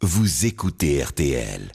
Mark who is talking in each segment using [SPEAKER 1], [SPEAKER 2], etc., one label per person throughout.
[SPEAKER 1] Vous écoutez RTL.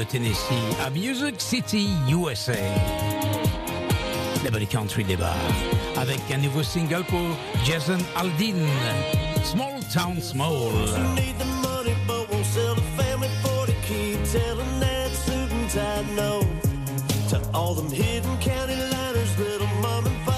[SPEAKER 2] Le Tennessee, à Music City, USA. Le Country débarque avec un nouveau single pour Jason Aldean, Small Town Small.
[SPEAKER 3] all them hidden county liners little mom and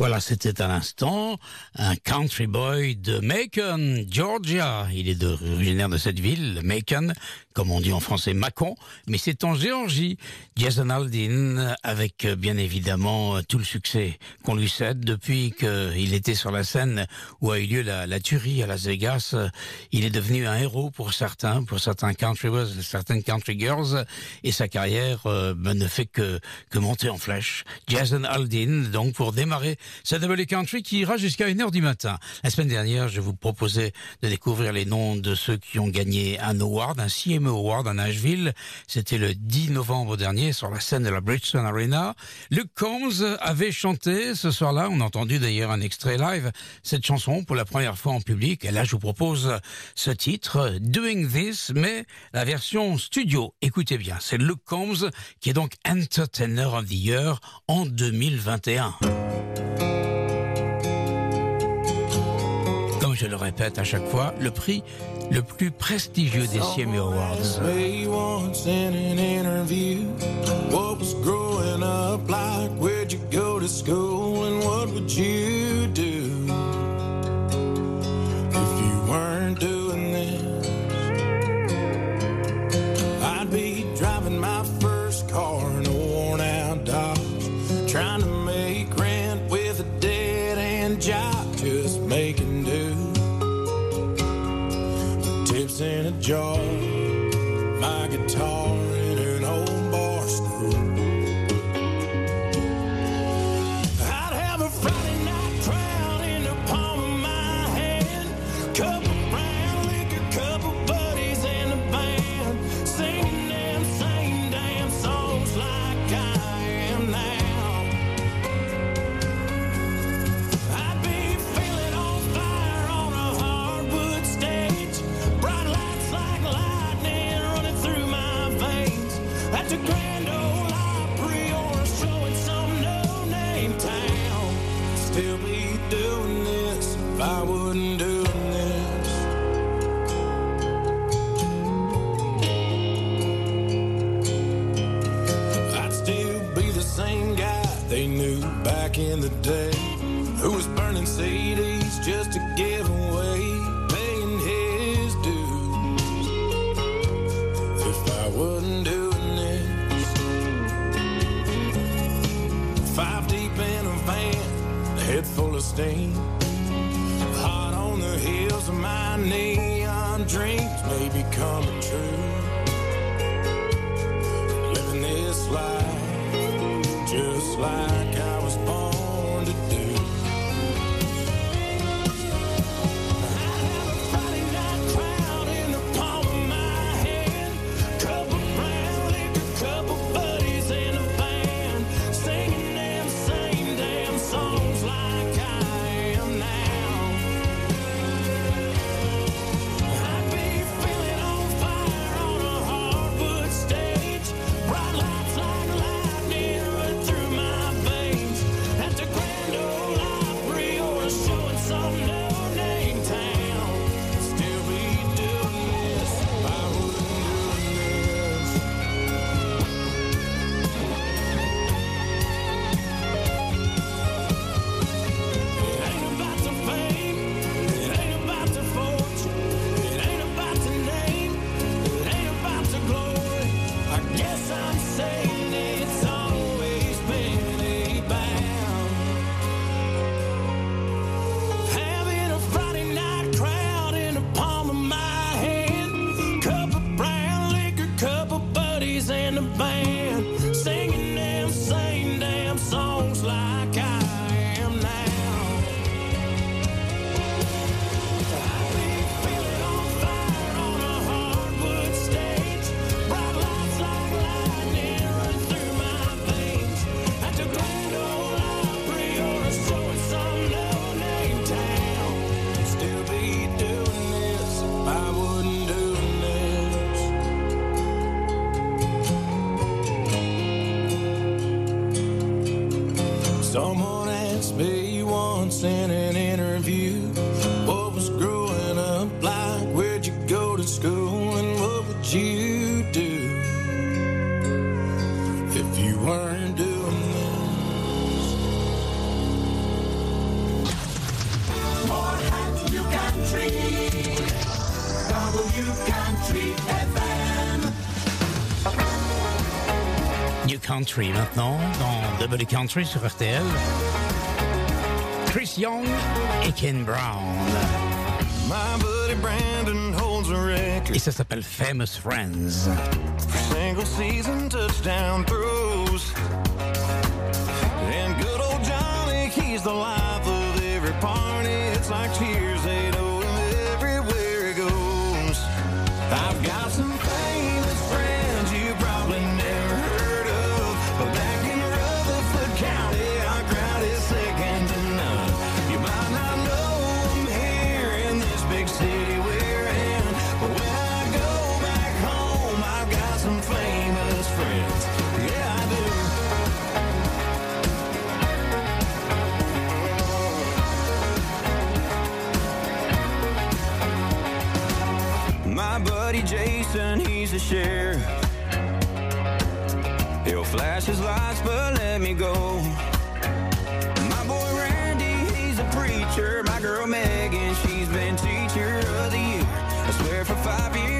[SPEAKER 2] Voilà, c'était à l'instant un country boy de Macon, Georgia. Il est originaire de cette ville, Macon, comme on dit en français Macon, mais c'est en Géorgie. Jason Aldean, avec euh, bien évidemment euh, tout le succès qu'on lui cède depuis qu'il était sur la scène où a eu lieu la, tuerie à Las Vegas. Euh, Il est devenu un héros pour certains, pour certains country boys, certaines country girls, et sa carrière ben, ne fait que, que monter en flèche. Jason Aldean, donc pour démarrer cette double country qui ira jusqu'à 1h du matin. La semaine dernière, je vous proposais de découvrir les noms de ceux qui ont gagné un award, un CME Award à Nashville. C'était le 10 novembre dernier sur la scène de la Bridgestone Arena. Luke Combs avait chanté ce soir-là. On a entendu d'ailleurs un extrait live cette chanson pour la première fois en public. Et là, je vous propose ce titre, Doing This, mais la version studio. Écoutez bien, c'est Luke Combs qui est donc Entertainer of the Year en 2021. Je le répète à chaque fois, le prix le plus prestigieux des CME Awards.
[SPEAKER 3] In a jar
[SPEAKER 4] Country
[SPEAKER 2] maintenant, dans Double Country sur RTL. Chris Young et Ken Brown. Et ça s'appelle Famous Friends.
[SPEAKER 5] Single season touchdown throws. And good old Johnny, he's the line. Houston, he's the sheriff. He'll flash his lights, but let me go. My boy Randy, he's a preacher. My girl Megan, she's been teacher of the year. I swear for five years.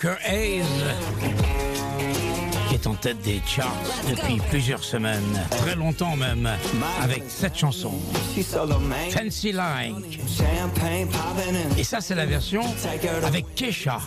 [SPEAKER 2] Walker Hayes, qui est en tête des charts depuis plusieurs semaines, très longtemps même, avec cette chanson. Fancy Like. Et ça, c'est la version avec Kesha.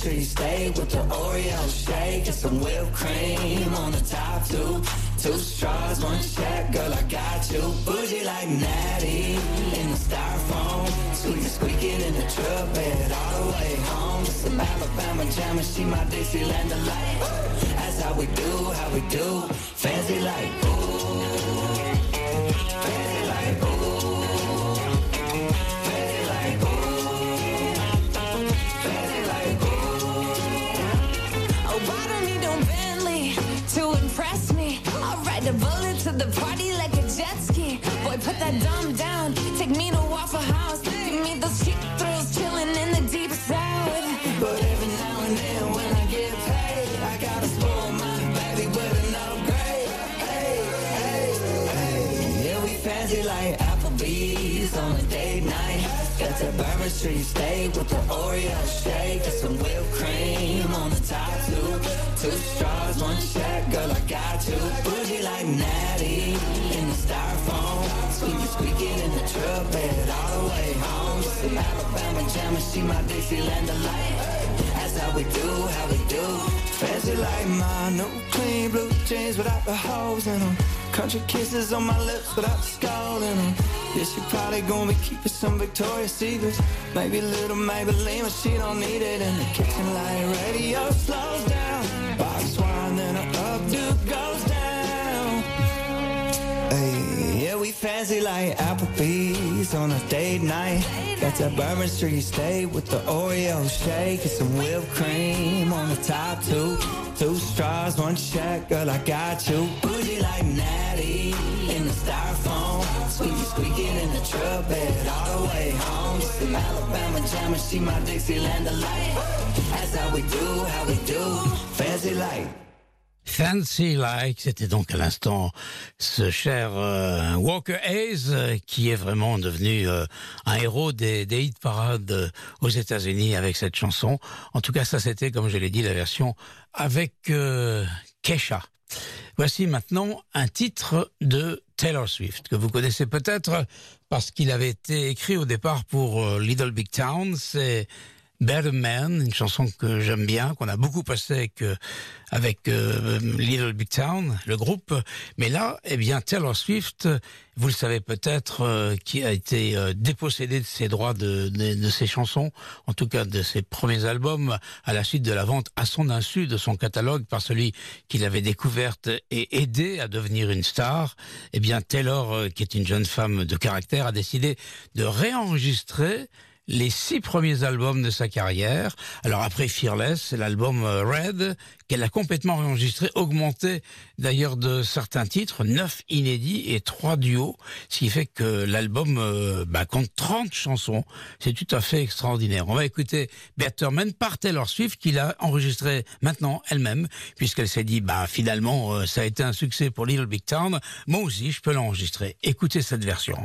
[SPEAKER 6] Bourbon Street steak with the Oreo shake and some whipped cream on the top two. Two straws, one check, girl, I got you. Bougie like Natty in the styrofoam. Squeak squeaking in the truck bed all the way home. Some Alabama jam and she my Dixieland delight. That's how we do, how we do. Fancy like ooh.
[SPEAKER 7] That
[SPEAKER 6] you stay with the Oreo shake and some whipped cream on the top two. Straws, one check, girl, I got you. Bougie like Natty in the styrofoam. Squeaky squeaking in the truck bed all the way home. Some Alabama jam and she my Dixieland delight. That's how we do, how we do. Fancy like mine, no clean blue jeans without the holes in them. Country kisses on my lips without the skull in them. Yeah, she probably gonna be keeping some Victoria's Secrets. Maybe a little Maybelline, but she don't need it in the kitchen. light, radio slows down. Box wine, then a updo goes down. Hey, yeah, we fancy like Applebee's on a date night. Got that Bourbon Street steak with the Oreo shake and some whipped cream on the top two. Two straws, one check, girl, I got you. Bougie like Natty in the styrofoam. Fancy like.
[SPEAKER 2] Fancy Like, c'était donc à l'instant ce cher euh, Walker Hayes euh, qui est vraiment devenu euh, un héros des, des hit parades aux États-Unis avec cette chanson. En tout cas, ça c'était, comme je l'ai dit, la version avec Kesha. Voici maintenant un titre de Taylor Swift que vous connaissez peut-être parce qu'il avait été écrit au départ pour euh, Little Big Town. Better Man, une chanson que j'aime bien, qu'on a beaucoup passé avec, euh, avec euh, Little Big Town, le groupe. Mais là, eh bien, Taylor Swift, vous le savez peut-être, euh, qui a été euh, dépossédé de ses droits de, de, de ses chansons, en tout cas de ses premiers albums, à la suite de la vente à son insu de son catalogue par celui qu'il avait découverte et aidé à devenir une star. Eh bien, Taylor, euh, qui est une jeune femme de caractère, a décidé de réenregistrer les six premiers albums de sa carrière. Alors après Fearless, c'est l'album euh, Red qu'elle a complètement enregistré, augmenté d'ailleurs de certains titres, neuf inédits et trois duos, ce qui fait que l'album euh, bah, compte 30 chansons. C'est tout à fait extraordinaire. On va écouter Betterman par Taylor Swift qu'il a enregistré maintenant elle-même, puisqu'elle s'est dit, bah finalement, euh, ça a été un succès pour Little Big Town. Moi aussi, je peux l'enregistrer. Écoutez cette version.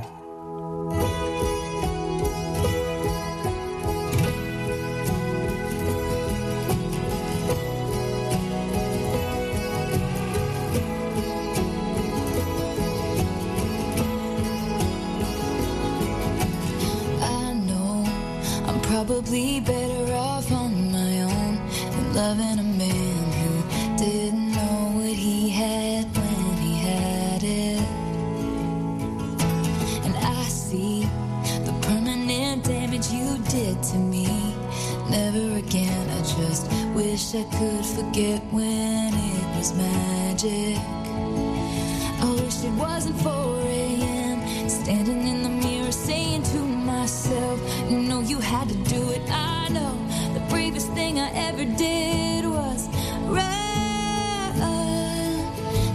[SPEAKER 8] Probably better off on my own than loving a man who didn't know what he had when he had it. And I see the permanent damage you did to me. Never again, I just wish I could forget when it was magic. I wish it wasn't 4 thing I ever did was run.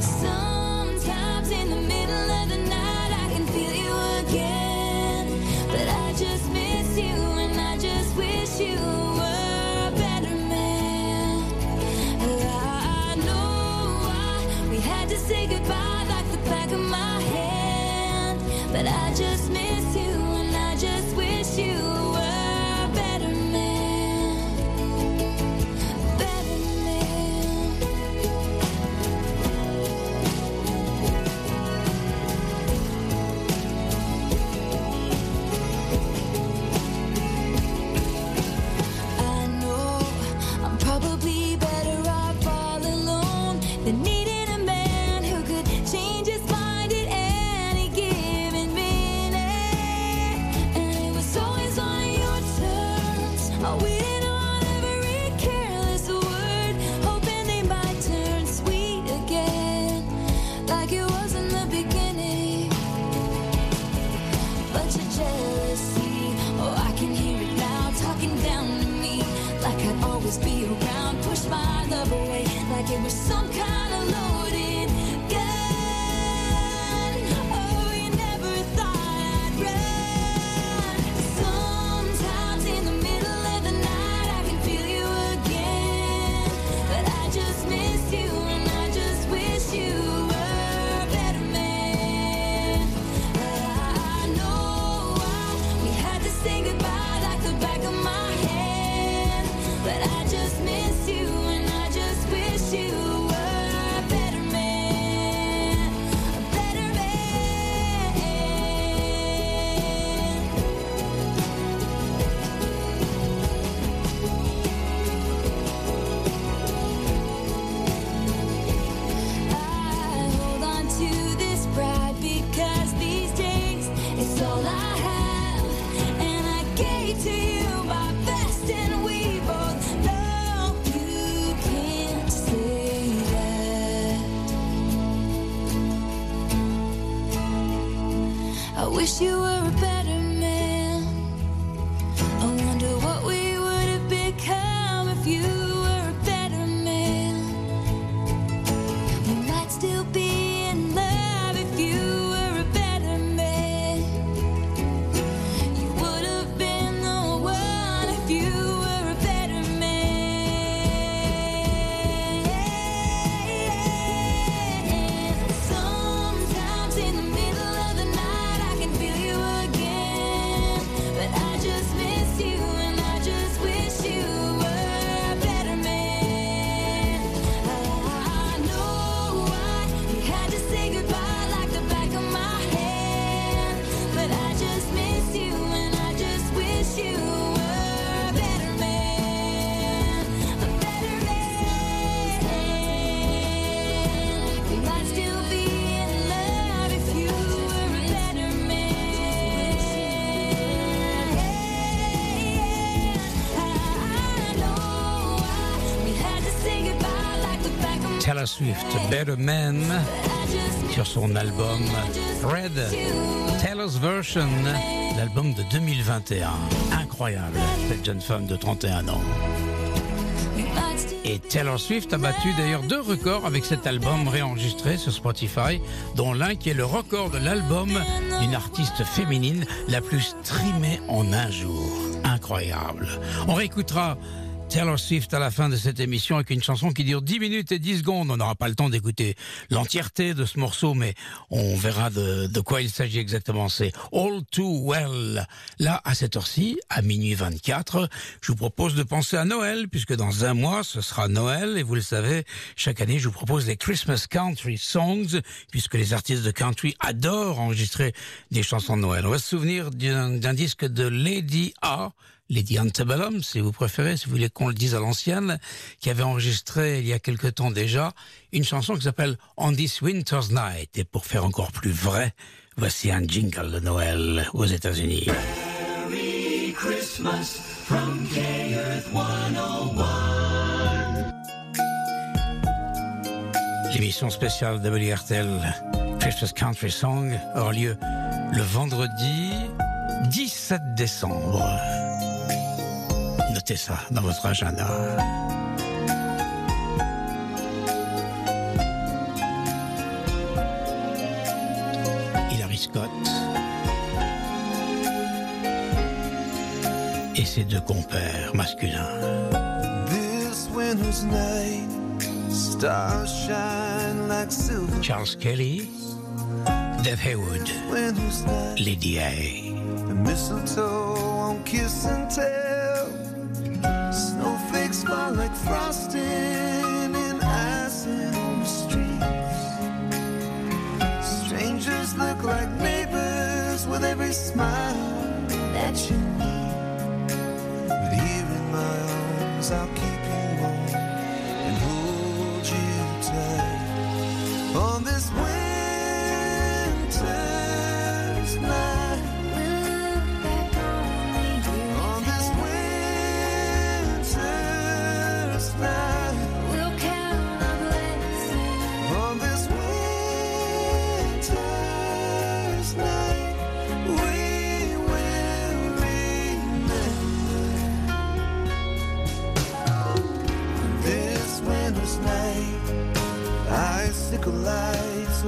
[SPEAKER 8] Sometimes in the middle of the night, I can feel you again. But I just miss you, and I just wish you were a better man. I know I, we had to say goodbye like the back of my hand. But I just miss
[SPEAKER 2] Swift, Better Man, sur son album Red, Taylor's Version, l'album de 2021. Incroyable, cette jeune femme de 31 ans. Et Taylor Swift a battu d'ailleurs deux records avec cet album réenregistré sur Spotify, dont l'un qui est le record de l'album d'une artiste féminine la plus streamée en un jour. Incroyable. On réécoutera Taylor Swift à la fin de cette émission avec une chanson qui dure 10 minutes et 10 secondes. On n'aura pas le temps d'écouter l'entièreté de ce morceau, mais on verra de, de quoi il s'agit exactement. C'est All Too Well. Là, à cette heure-ci, à minuit 24, je vous propose de penser à Noël, puisque dans un mois, ce sera Noël. Et vous le savez, chaque année, je vous propose les Christmas Country Songs, puisque les artistes de country adorent enregistrer des chansons de Noël. On va se souvenir d'un d'un disque de Lady A, Lady Antebellum, si vous préférez, si vous voulez qu'on le dise à l'ancienne, qui avait enregistré il y a quelque temps déjà une chanson qui s'appelle On This Winter's Night. Et pour faire encore plus vrai, voici un jingle de Noël aux États-Unis.
[SPEAKER 9] Merry Christmas from K-Earth 101.
[SPEAKER 2] L'émission spéciale WRTL Christmas Country Song aura lieu le vendredi 17 décembre. Notez ça dans votre agenda. Hilary Scott et ses deux compères masculins.
[SPEAKER 10] This winter's night, stars shine like silver.
[SPEAKER 2] Charles Kelly, Dave Haywood, Lady A.
[SPEAKER 10] the mistletoe on kiss and tell.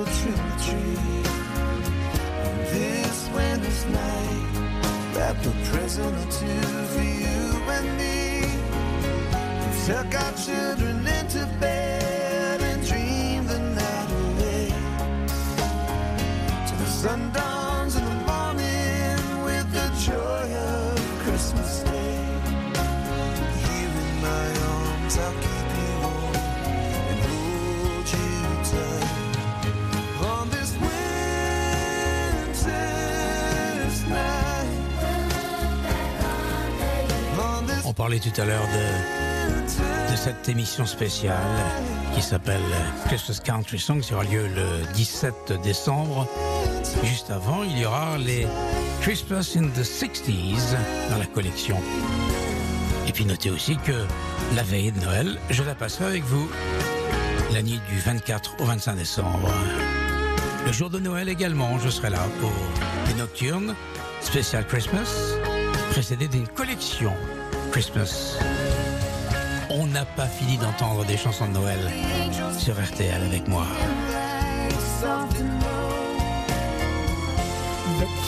[SPEAKER 10] Lights will trim the tree. On this winter's night, wrap a present or two for you and me. Tuck our children
[SPEAKER 2] parlait tout à l'heure de, cette émission spéciale qui s'appelle Christmas Country Song qui aura lieu le 17 décembre. Juste avant, il y aura les Christmas in the 60s dans la collection. Et puis notez aussi que la veille de Noël, je la passerai avec vous. La nuit du 24 au 25 décembre. Le jour de Noël également, je serai là pour des nocturnes spécial Christmas, précédé d'une collection Christmas. On n'a pas fini d'entendre des chansons de Noël sur RTL avec moi.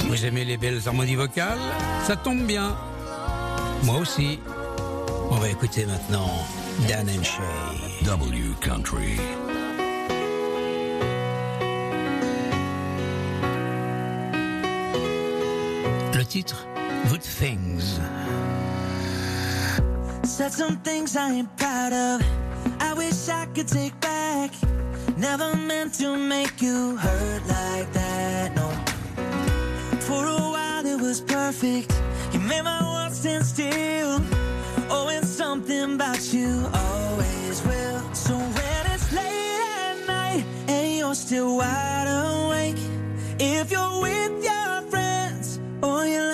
[SPEAKER 2] Vous aimez les belles harmonies vocales? Ça tombe bien. Moi aussi. On va écouter maintenant Dan and Shay.
[SPEAKER 11] W Country.
[SPEAKER 8] Said some things I ain't proud of. I wish I could take back. Never meant to make you hurt like that, no. For a while it was perfect. You made my world stand still. Oh, and something about you always will. So when it's late at night and you're still wide awake, if you're with your friends or you're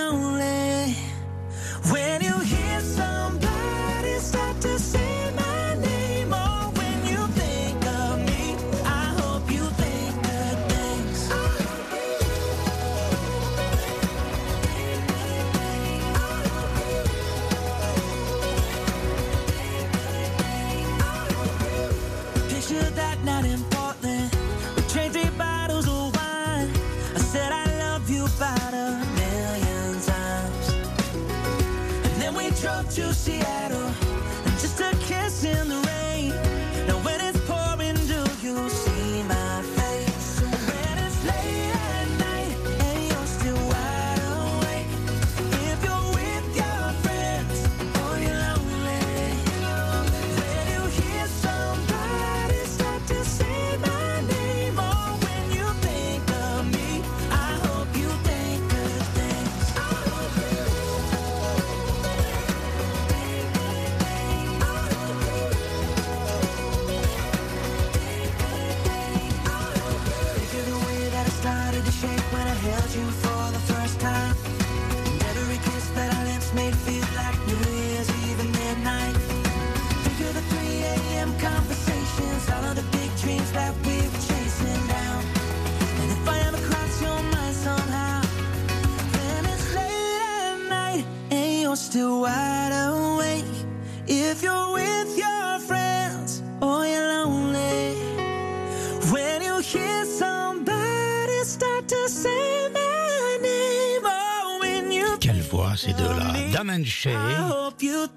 [SPEAKER 12] belle voix, ces deux-là. Dame Shay.
[SPEAKER 8] Good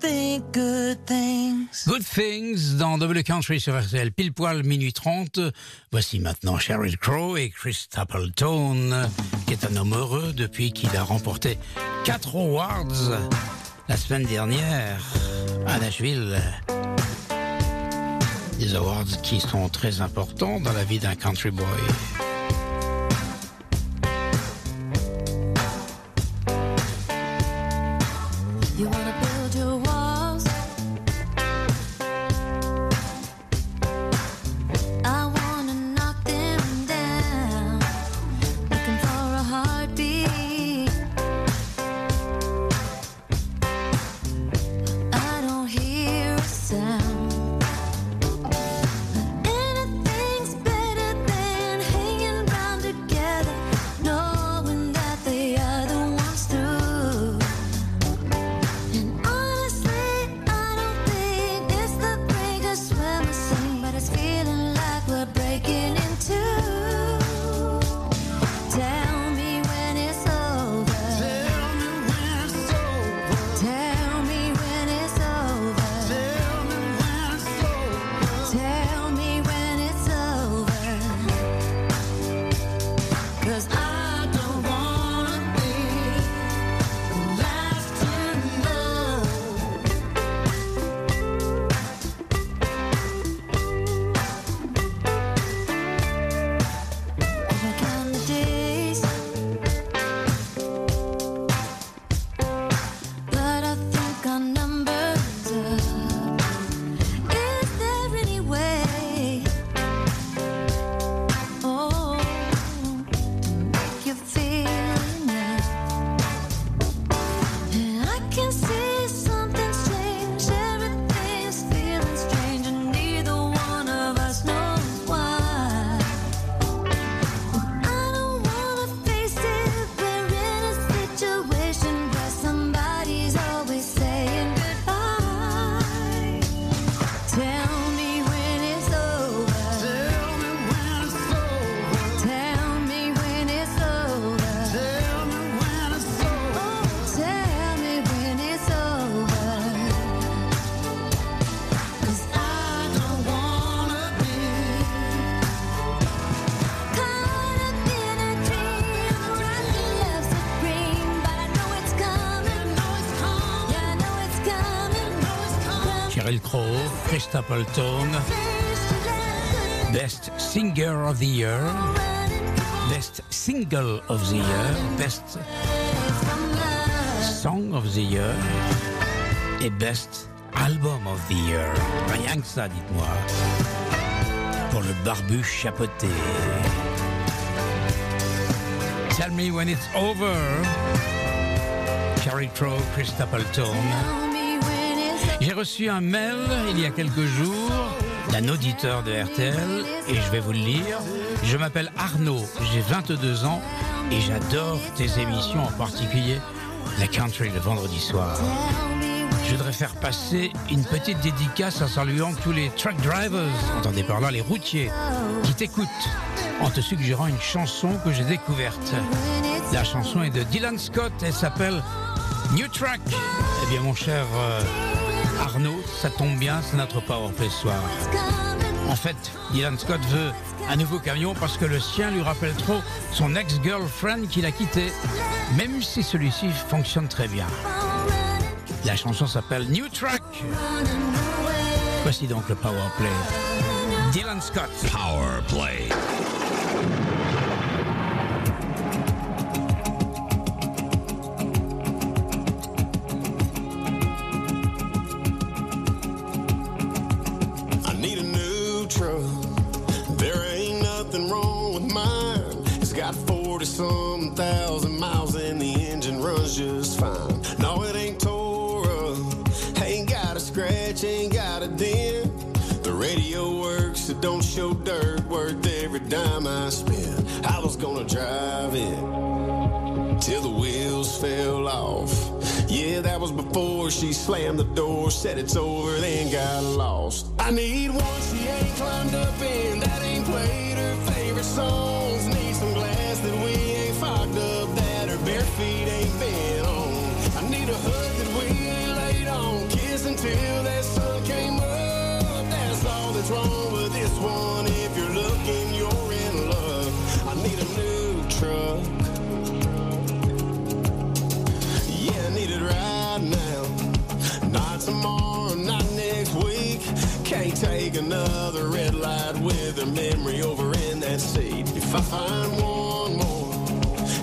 [SPEAKER 8] things.
[SPEAKER 12] dans Double Country sur RTL, pile poil minuit 30. Voici maintenant Sheryl Crow et Chris Stapleton, qui est un homme heureux depuis qu'il a remporté 4 awards la semaine dernière à Nashville. Des awards qui sont très importants dans la vie d'un country boy. Cro, Chris Stapleton, Best Singer of the Year, Best Single of the Year, Best Song of the Year et Best Album of the Year. Rien que ça, dites-moi. Pour le barbu chapeauté. Tell me when it's over. Carrie Crow, Chris j'ai reçu un mail il y a quelques jours d'un auditeur de RTL et je vais vous le lire. Je m'appelle Arnaud, j'ai 22 ans et j'adore tes émissions, en particulier la country le vendredi soir. Je
[SPEAKER 2] voudrais faire passer une petite dédicace en saluant tous les truck drivers, entendez par là les routiers, qui t'écoutent en te suggérant une chanson que j'ai découverte. La chanson est de Dylan Scott, elle s'appelle New Track. Eh bien mon cher... Euh, Arnaud, ça tombe bien, c'est notre powerplay ce soir. En fait, Dylan Scott veut un nouveau camion parce que le sien lui rappelle trop son ex-girlfriend qu'il a quitté, même si celui-ci fonctionne très bien. La chanson s'appelle New Track. Voici donc le power play. Dylan Scott.
[SPEAKER 1] Power
[SPEAKER 13] she slammed the door, said it's over, then got lost. I need one she ain't climbed up in, that ain't played her favorite songs. Need some glass that we ain't fogged up, that her bare feet ain't been on. I need a hug that we ain't laid on, kiss until that sun came up. That's all that's wrong with this one. If I find one more.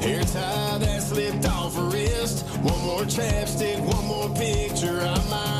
[SPEAKER 13] Hair tie that slipped off her wrist, one more chapstick, one more picture, I might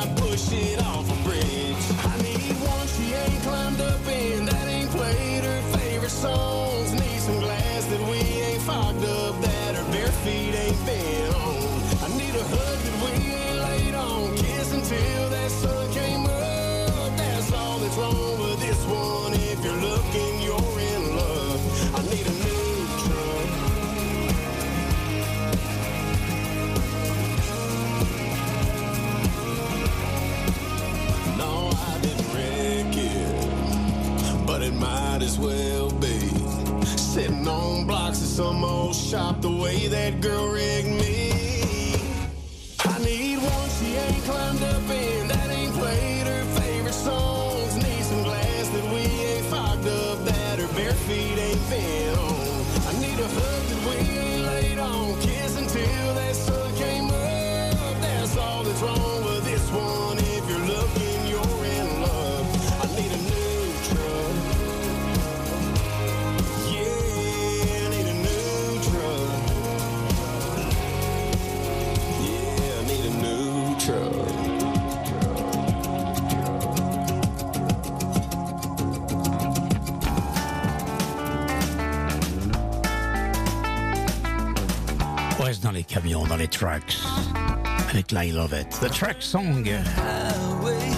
[SPEAKER 13] Sitting on blocks of some old shop the way that girl
[SPEAKER 2] reste dans les camions, dans les trucks. Avec la I Love It. The Track Song.
[SPEAKER 14] highway,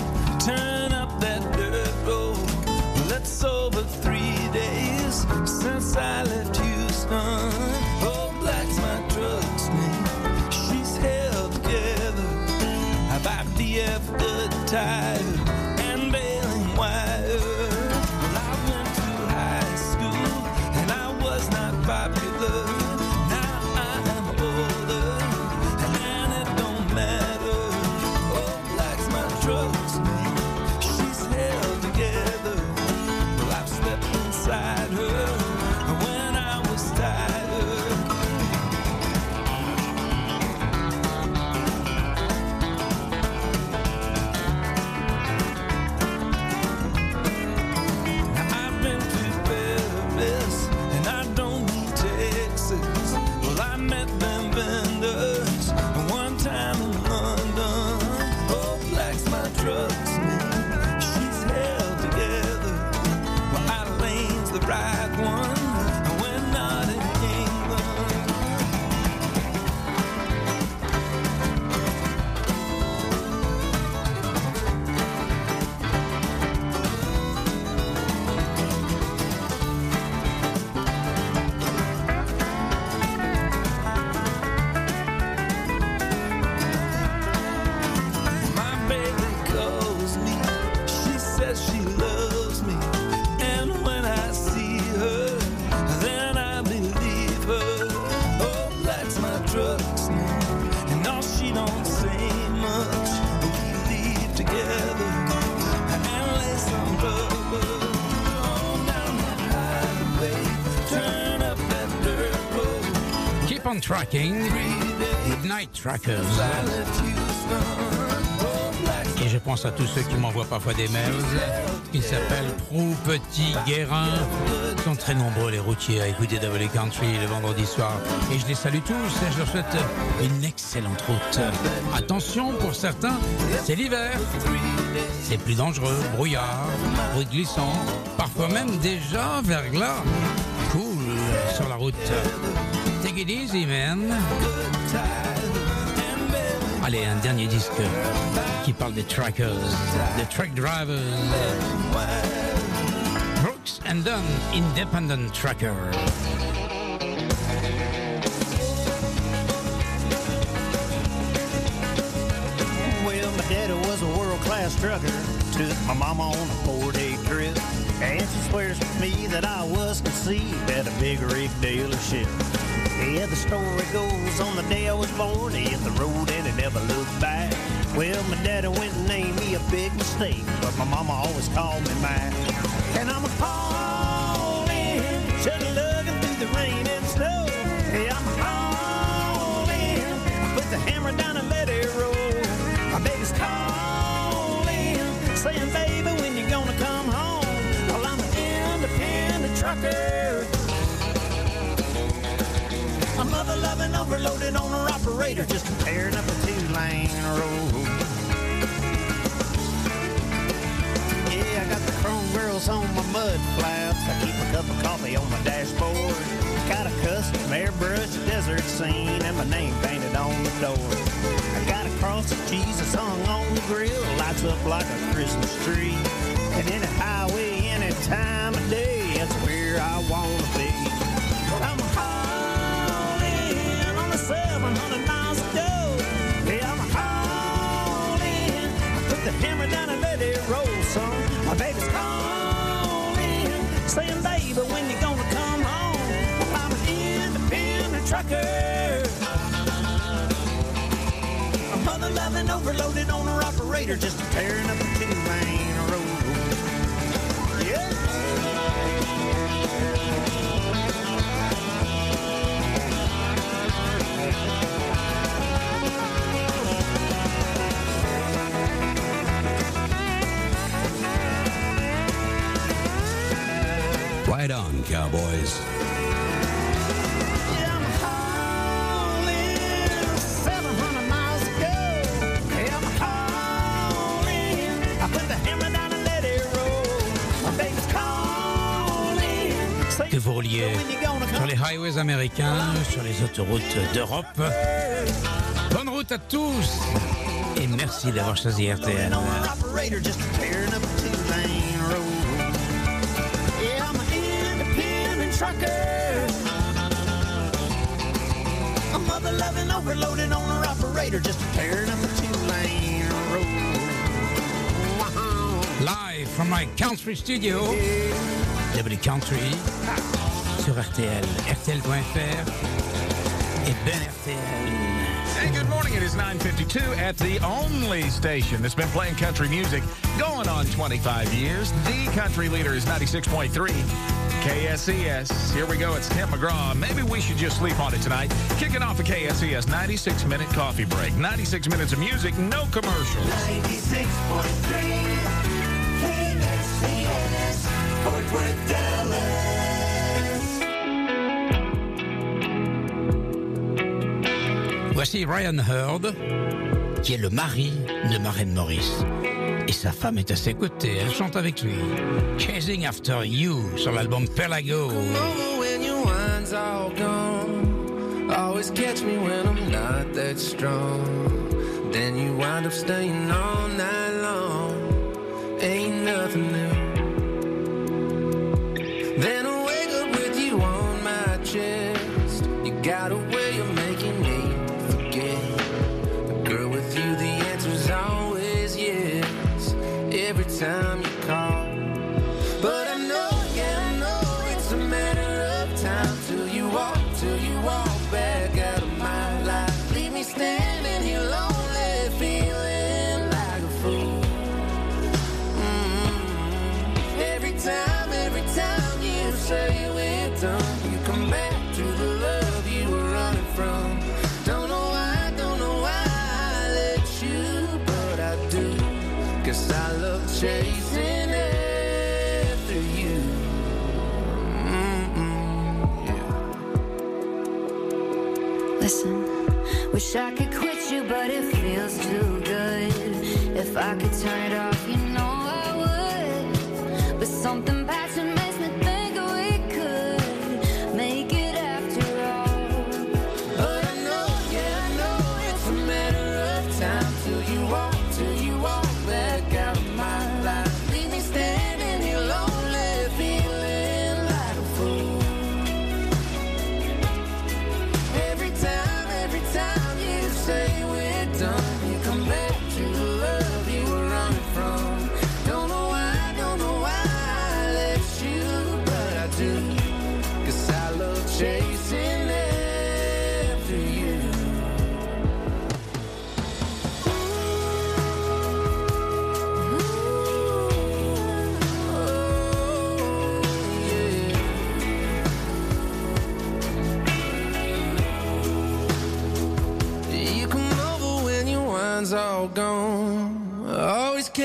[SPEAKER 2] Tracking, Trackers. Et je pense à tous ceux qui m'envoient parfois des mails, qui s'appellent Prou Petit Guérin. Ils sont très nombreux les routiers à écouter Double Country le vendredi soir. Et je les salue tous et je leur souhaite une excellente route. Attention, pour certains, c'est l'hiver. C'est plus dangereux, brouillard, route glissant, parfois même déjà verglas. Cool sur la route. Take it easy, man. Allez, un dernier disque qui parle des trackers, des truck drivers. Brooks and Dunn, Independent Tracker.
[SPEAKER 15] Well, my daddy was a world-class trucker. Took my mama on a four-day trip. And she swears to me that I was conceived at a big rig dealership. Yeah, the story goes on the day I was born, he hit the road and he never looked back. Well, my daddy went and named me a big mistake, but my mama always called me Mac. And I'm a calling, should've looking through the rain and snow. Yeah, I'm calling, put the hammer down and let it roll. My baby's calling, saying, baby, when you gonna come home? Well, I'm an independent trucker. Mother loving overloaded owner operator, just tearing up a two-lane road. Yeah, I got the chrome girls on my mud flaps. I keep a cup of coffee on my dashboard. Got a custom airbrush desert scene and my name painted on the door. I got a cross of Jesus hung on the grill, lights up like a Christmas tree. And any highway, any saying, baby, when you gonna come home? I'm an independent trucker. A mother loving, overloaded owner operator, just tearing up a two-lane road. Yeah. Say,
[SPEAKER 2] Que vous rouliez sur les highways américains, sur les autoroutes d'Europe. Bonne route à tous et merci d'avoir choisi RTL.
[SPEAKER 15] Mother-loving, overloaded owner operator just tearing up a two-lane road.
[SPEAKER 2] Live from my country studio, W Country, sur RTL, RTL.fr et Ben RTL.
[SPEAKER 16] Hey, good morning. It is 9:52 at the only station that's been playing country music going on 25 years. The country leader is 96.3 KSCS. Here we go. It's Tim McGraw. Maybe we should just sleep on it tonight. Kicking off a KSCS 96 minute coffee break. 96 minutes of music, no commercials.
[SPEAKER 6] 96.3 KSCS Fort Worth, Dallas.
[SPEAKER 2] Voici Ryan Hurd, qui est le mari de Maren Morris. Et sa femme est à ses côtés, elle chante avec lui. Chasing After You sur l'album Pelago.
[SPEAKER 10] Always catch me when I'm not that strong. Then you wind up staying all night long. Ain't nothing new. Then chasing after you.
[SPEAKER 12] Listen, wish I could quit you, but it feels too good. If I could turn it off, you know I would. But something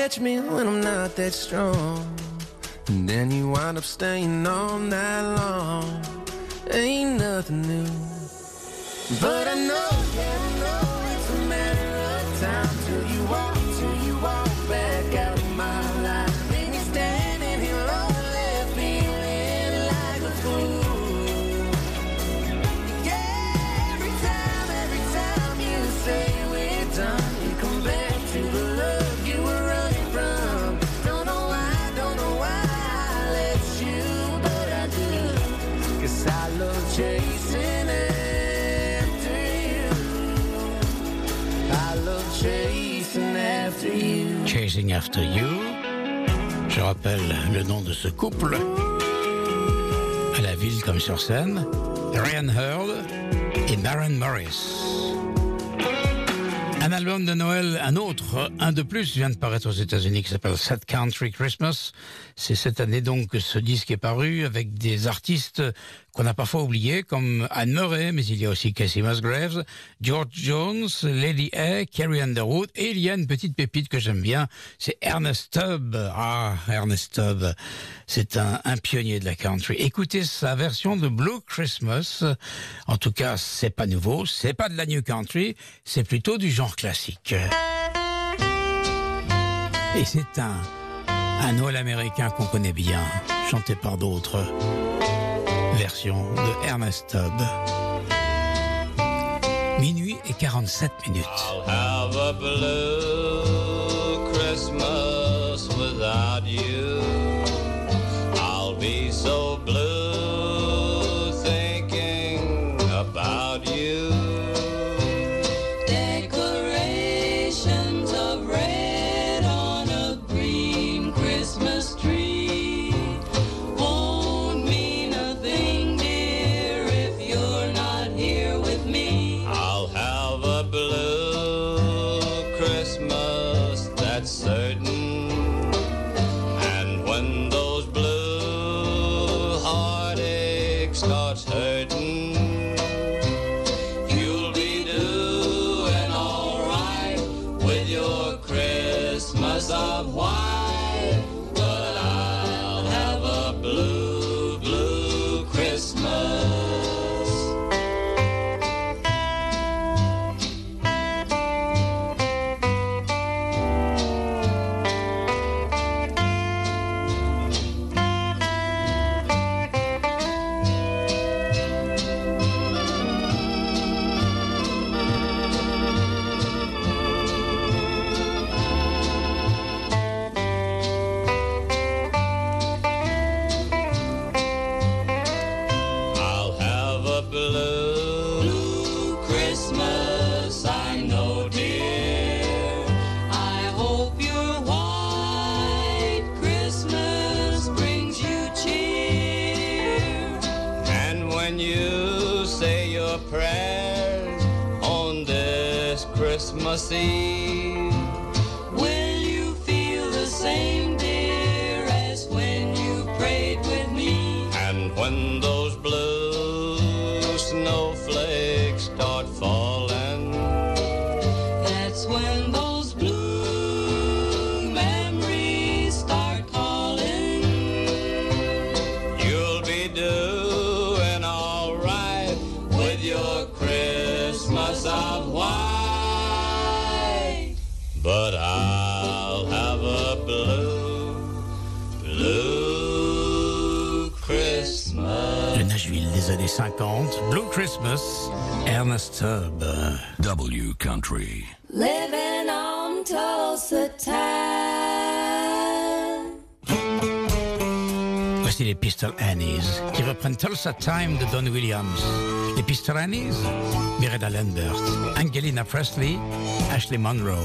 [SPEAKER 10] catch me when I'm not that strong. And then you wind up staying all night long. Ain't nothing new. But I know, After You.
[SPEAKER 2] Je rappelle le nom de ce couple. À la ville comme sur scène. Ryan Hurd et Maren Morris. Un album de Noël, un autre, un de plus, vient de paraître aux États-Unis qui s'appelle Sad Country Christmas. C'est cette année donc que ce disque est paru avec des artistes qu'on a parfois oubliés comme Anne Murray, mais il y a aussi Casey Musgraves, George Jones, Lady A, Carrie Underwood et il y a une petite pépite que j'aime bien, c'est Ernest Tubb. Ah, Ernest Tubb, c'est un, un pionnier de la country. Écoutez sa version de Blue Christmas. En tout cas, c'est pas nouveau, c'est pas de la new country, c'est plutôt du genre classique. Et c'est un, un Noël américain qu'on connaît bien, chanté par d'autres. De Ernest. Minuit et 47 minutes.
[SPEAKER 12] Nashville des années 50, Blue Christmas, Ernest Tubb.
[SPEAKER 11] W Country.
[SPEAKER 8] Living on Tulsa time.
[SPEAKER 12] Voici les Pistol Annies, qui reprennent Tulsa Time de Don Williams. Les Pistol Annies, Miranda Lambert, Angelina Presley, Ashley Monroe.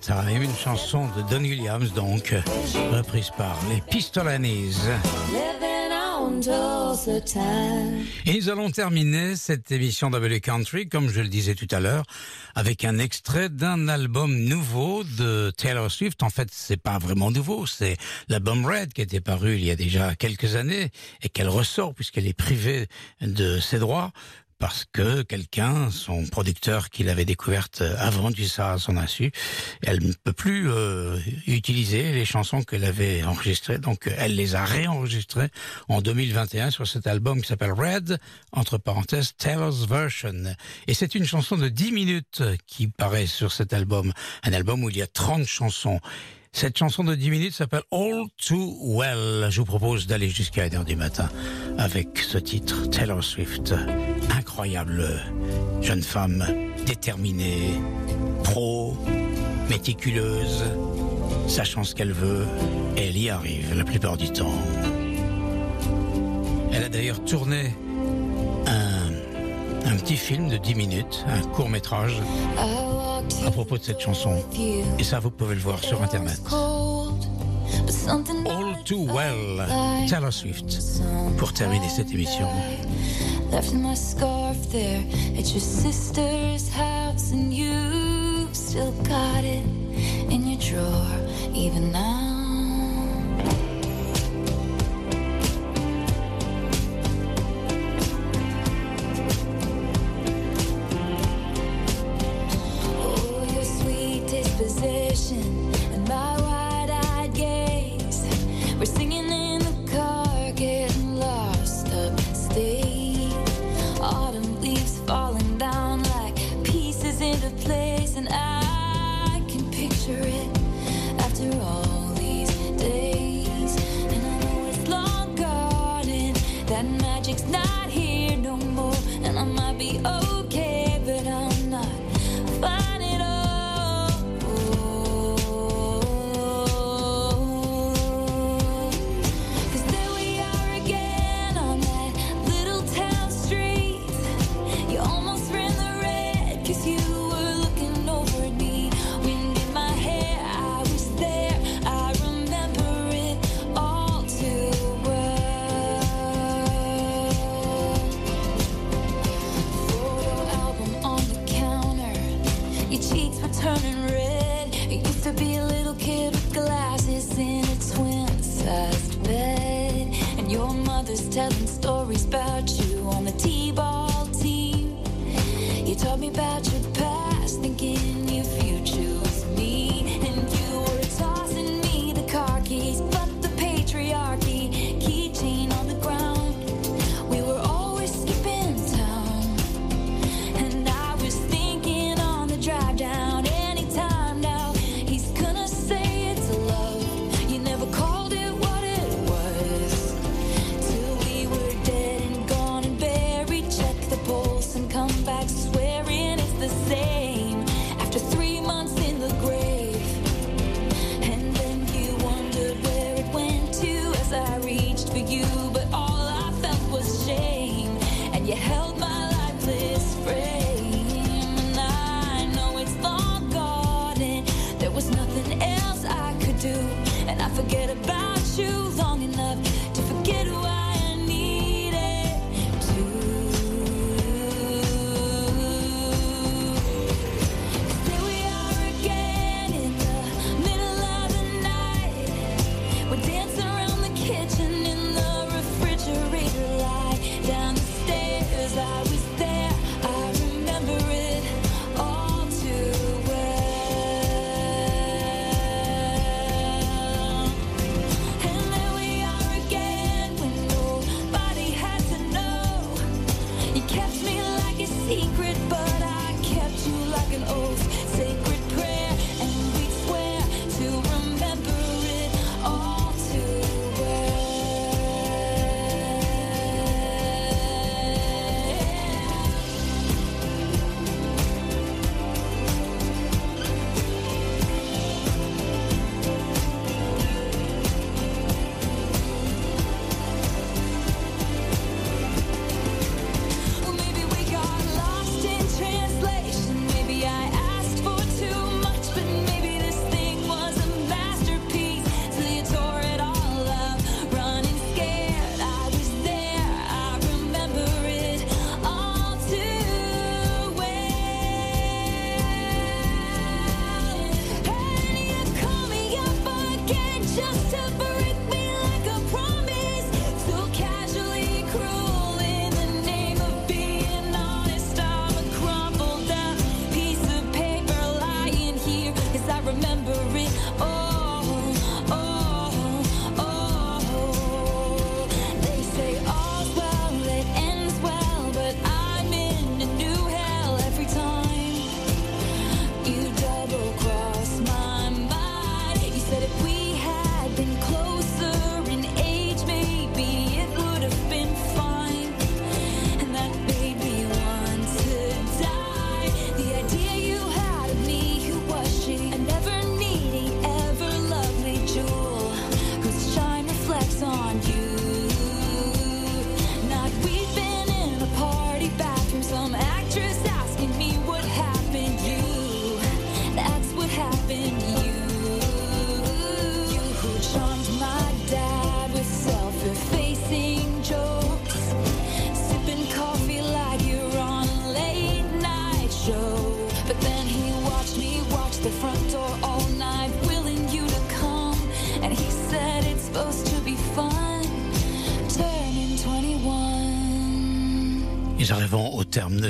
[SPEAKER 8] Time,
[SPEAKER 12] une chanson de Don Williams, donc, reprise par les Pistol Annies.
[SPEAKER 8] Living on Tulsa time.
[SPEAKER 12] Et nous allons terminer cette émission W Country, comme je le disais tout à l'heure, avec un extrait d'un album nouveau de Taylor Swift. En fait, c'est pas vraiment nouveau, c'est l'album Red qui était paru il y a déjà quelques années et qu'elle ressort puisqu'elle est privée de ses droits. Parce que quelqu'un, son producteur qui l'avait découverte, a vendu ça à son insu. Elle ne peut plus euh, utiliser les chansons qu'elle avait enregistrées, donc elle les a réenregistrées en 2021 sur cet album qui s'appelle Red, entre parenthèses Taylor's Version. Et c'est une chanson de 10 minutes qui paraît sur cet album, un album où il y a 30 chansons. Cette chanson de 10 minutes s'appelle All Too Well. Je vous propose d'aller jusqu'à 1h du matin avec ce titre, Taylor Swift. Incroyable jeune femme, déterminée, pro, méticuleuse, sachant ce qu'elle veut, et elle y arrive la plupart du temps. Elle a d'ailleurs tourné un, petit film de 10 minutes, un court métrage à propos de cette chanson. Et ça, vous pouvez le voir sur Internet. All Too Well, Taylor Swift, pour terminer cette émission.
[SPEAKER 8] Left my scarf there at your sister's house, and you still got it in your drawer, even now.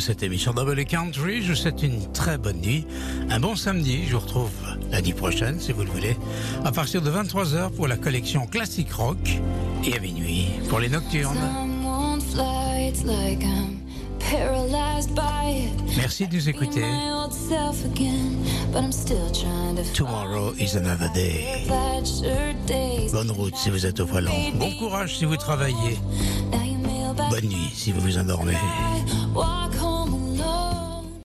[SPEAKER 2] cette émission Double Country. Je vous souhaite une très bonne nuit, un bon samedi. Je vous retrouve lundi prochaine, si vous le voulez, à partir de 23h pour la collection classique rock et à minuit pour les nocturnes. Merci de nous écouter. Tomorrow is another day. Bonne route si vous êtes au volant. Bon courage si vous travaillez. Bonne nuit si vous vous endormez.